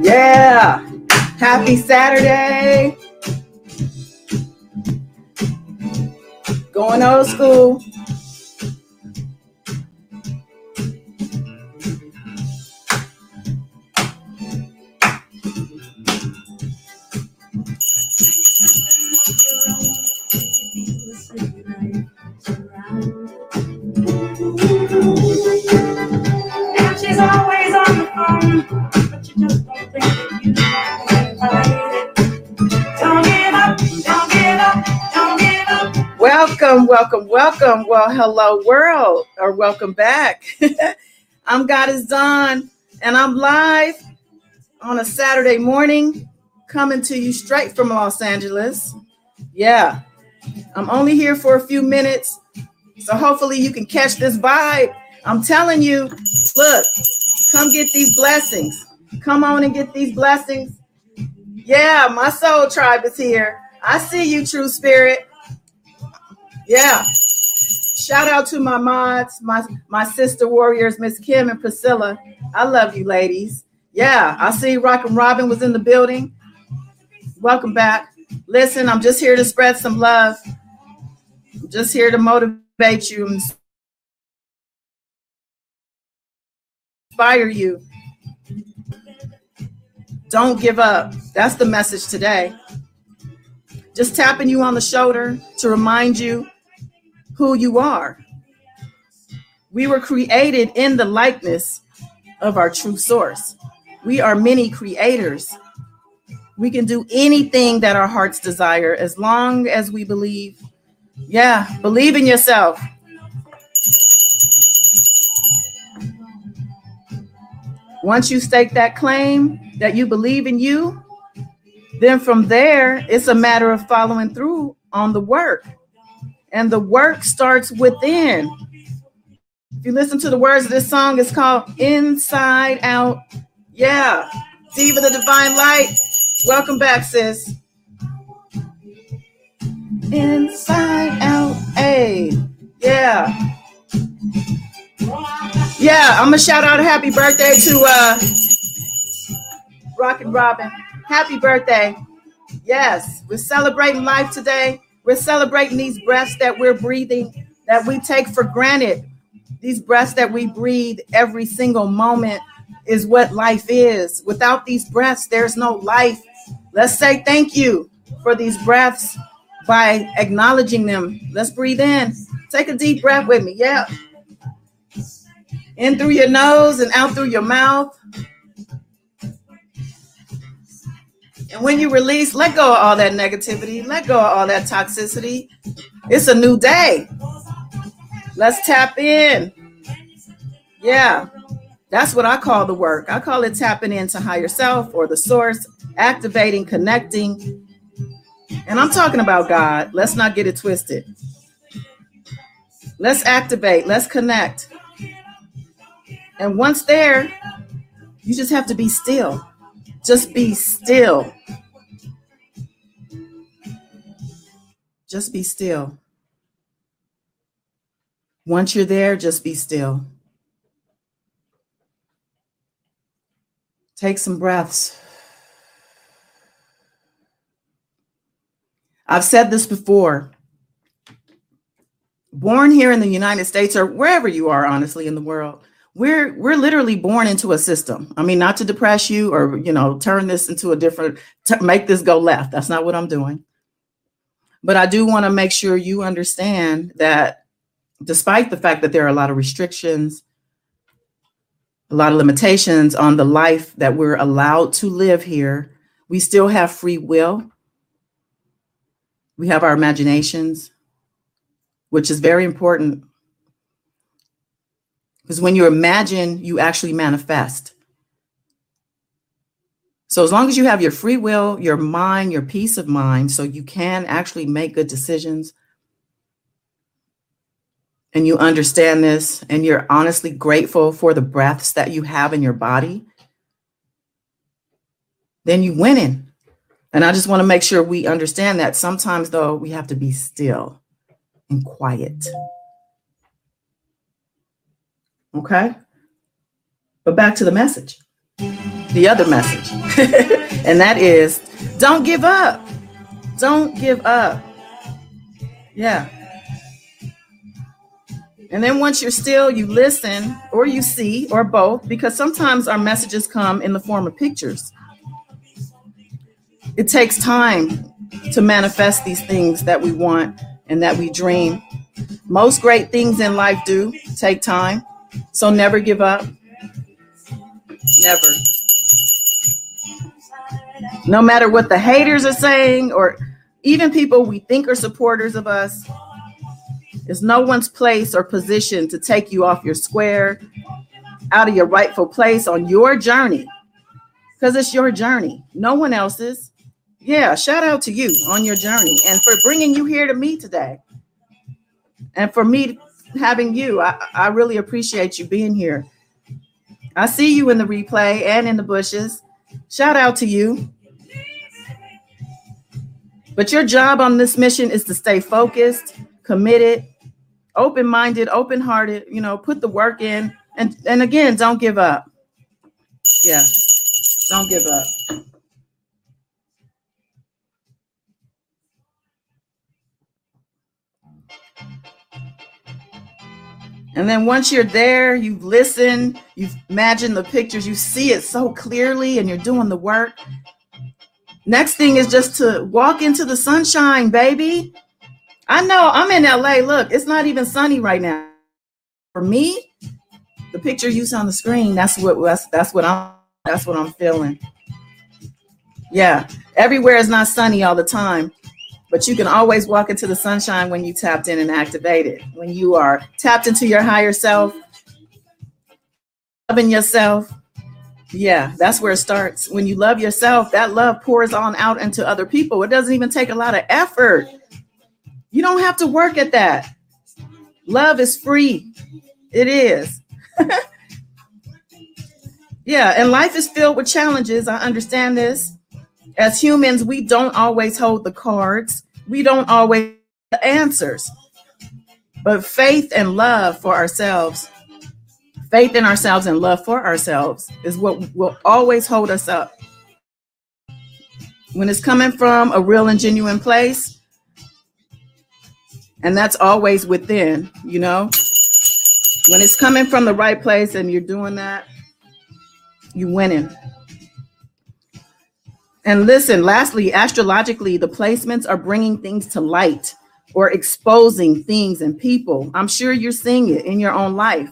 Yeah. Happy Saturday. Going old school. Welcome, welcome, welcome. Well, hello, world, or welcome back. I'm Goddess Dawn, and I'm live on a Saturday morning, coming to you straight from Los Angeles. Yeah, I'm only here for a few minutes, so hopefully you can catch this vibe. I'm telling you, look, come get these blessings. Come on and get these blessings. Yeah, my soul tribe is here. I see you, true spirit. Yeah. Shout out to my mods, my my sister warriors, Miss Kim and Priscilla. I love you, ladies. Yeah, I see Rock and Robin was in the building. Welcome back. Listen, I'm just here to spread some love. I'm just here to motivate you and inspire you. Don't give up. That's the message today. Just tapping you on the shoulder to remind you who you are. We were created in the likeness of our true source. We are many creators. We can do anything that our hearts desire as long as we believe. Yeah, believe in yourself. Once you stake that claim that you believe in you, then from there, it's a matter of following through on the work. And the work starts within. If you listen to the words of this song, it's called Inside Out. Yeah. Diva the Divine Light. Welcome back, sis. Inside Out. Hey. Yeah. Yeah, I'm gonna shout out a happy birthday to uh Rocket Robin. Happy birthday. Yes, we're celebrating life today. We're celebrating these breaths that we're breathing, that we take for granted. These breaths that we breathe every single moment is what life is. Without these breaths, there's no life. Let's say thank you for these breaths by acknowledging them. Let's breathe in. Take a deep breath with me. Yeah. In through your nose and out through your mouth. And when you release, let go of all that negativity, let go of all that toxicity. It's a new day. Let's tap in. Yeah, that's what I call the work. I call it tapping into higher self or the source, activating, connecting. And I'm talking about God. Let's not get it twisted. Let's activate, let's connect. And once there, you just have to be still. Just be still. Just be still. Once you're there, just be still. Take some breaths. I've said this before. Born here in the United States or wherever you are, honestly, in the world, we're we're literally born into a system. I mean, not to depress you or you know turn this into a different, t- make this go left. That's not what I'm doing. But I do want to make sure you understand that despite the fact that there are a lot of restrictions, a lot of limitations on the life that we're allowed to live here, we still have free will. We have our imaginations, which is very important because when you imagine, you actually manifest. So, as long as you have your free will, your mind, your peace of mind, so you can actually make good decisions, and you understand this, and you're honestly grateful for the breaths that you have in your body, then you winning. And I just want to make sure we understand that sometimes, though, we have to be still and quiet. Okay? But back to the message, the other message. and that is don't give up. Don't give up. Yeah. And then once you're still, you listen or you see or both, because sometimes our messages come in the form of pictures. It takes time to manifest these things that we want and that we dream. Most great things in life do take time. So never give up. Never. No matter what the haters are saying, or even people we think are supporters of us, it's no one's place or position to take you off your square, out of your rightful place on your journey, because it's your journey, no one else's. Yeah, shout out to you on your journey and for bringing you here to me today. And for me having you, I, I really appreciate you being here. I see you in the replay and in the bushes. Shout out to you. But your job on this mission is to stay focused, committed, open-minded, open-hearted, you know, put the work in and and again, don't give up. Yeah. Don't give up. And then once you're there, you listen, you imagine the pictures, you see it so clearly, and you're doing the work. Next thing is just to walk into the sunshine, baby. I know I'm in LA. Look, it's not even sunny right now. For me, the picture you see on the screen, that's what that's, that's what I'm that's what I'm feeling. Yeah, everywhere is not sunny all the time, but you can always walk into the sunshine when you tapped in and activated. When you are tapped into your higher self, loving yourself. Yeah, that's where it starts. When you love yourself, that love pours on out into other people. It doesn't even take a lot of effort. You don't have to work at that. Love is free. It is. yeah, and life is filled with challenges. I understand this. As humans, we don't always hold the cards, we don't always the answers. But faith and love for ourselves, faith in ourselves and love for ourselves is what will always hold us up. When it's coming from a real and genuine place, and that's always within, you know. When it's coming from the right place and you're doing that, you're winning. And listen, lastly, astrologically, the placements are bringing things to light or exposing things and people. I'm sure you're seeing it in your own life.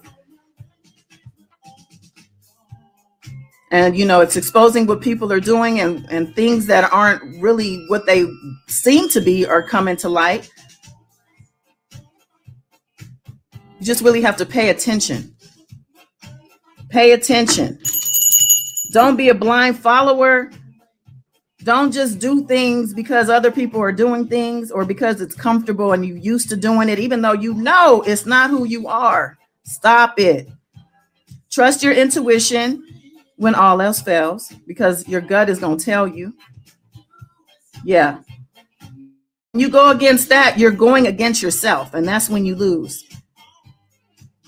And you know, it's exposing what people are doing and, and things that aren't really what they seem to be are coming to light. You just really have to pay attention. Pay attention. Don't be a blind follower. Don't just do things because other people are doing things or because it's comfortable and you used to doing it, even though you know it's not who you are. Stop it. Trust your intuition when all else fails because your gut is going to tell you. Yeah. You go against that, you're going against yourself, and that's when you lose.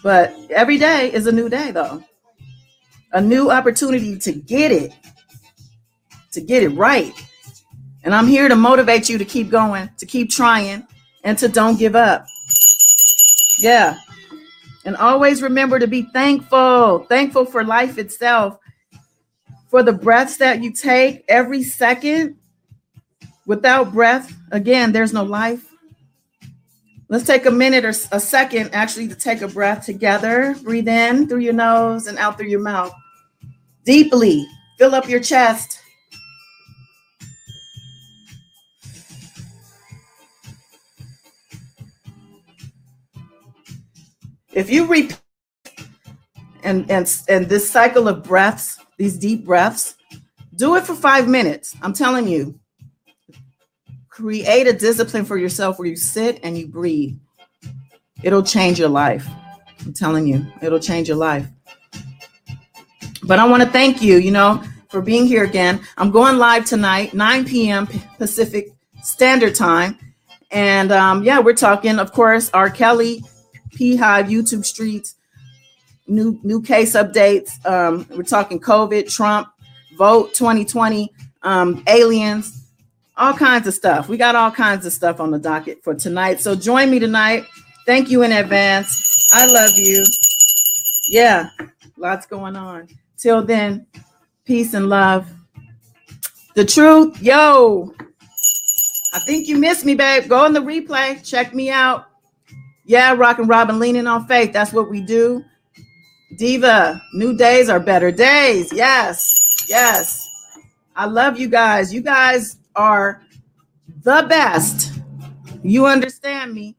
But every day is a new day, though. A new opportunity to get it, to get it right. And I'm here to motivate you to keep going, to keep trying, and to don't give up. Yeah. And always remember to be thankful, thankful for life itself, for the breaths that you take every second. Without breath, again, there's no life. Let's take a minute or a second actually to take a breath together. Breathe in through your nose and out through your mouth. Deeply fill up your chest. If you repeat and and and this cycle of breaths, these deep breaths, do it for 5 minutes. I'm telling you, create a discipline for yourself where you sit and you breathe. It'll change your life. I'm telling you, it'll change your life. But I want to thank you, you know, for being here again. I'm going live tonight, 9 p.m. Pacific Standard Time. And um, yeah, we're talking, of course, R. Kelly, P Hive, YouTube Streets, new new case updates. Um, we're talking COVID, Trump, vote 2020, um, aliens, all kinds of stuff. We got all kinds of stuff on the docket for tonight. So join me tonight. Thank you in advance. I love you. Yeah, lots going on. Till then, peace and love. The truth, yo. I think you missed me, babe. Go in the replay. Check me out. Yeah, Rock and Robin leaning on faith. That's what we do. Diva, new days are better days. Yes, yes. I love you guys. You guys are the best. You understand me.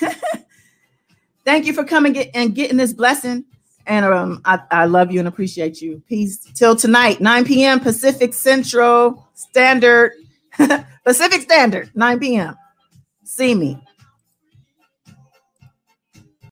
Thank you for coming and getting this blessing. And um, I, I love you and appreciate you. Peace. Till tonight, 9 p.m. Pacific Central Standard, Pacific Standard, 9 p.m. See me.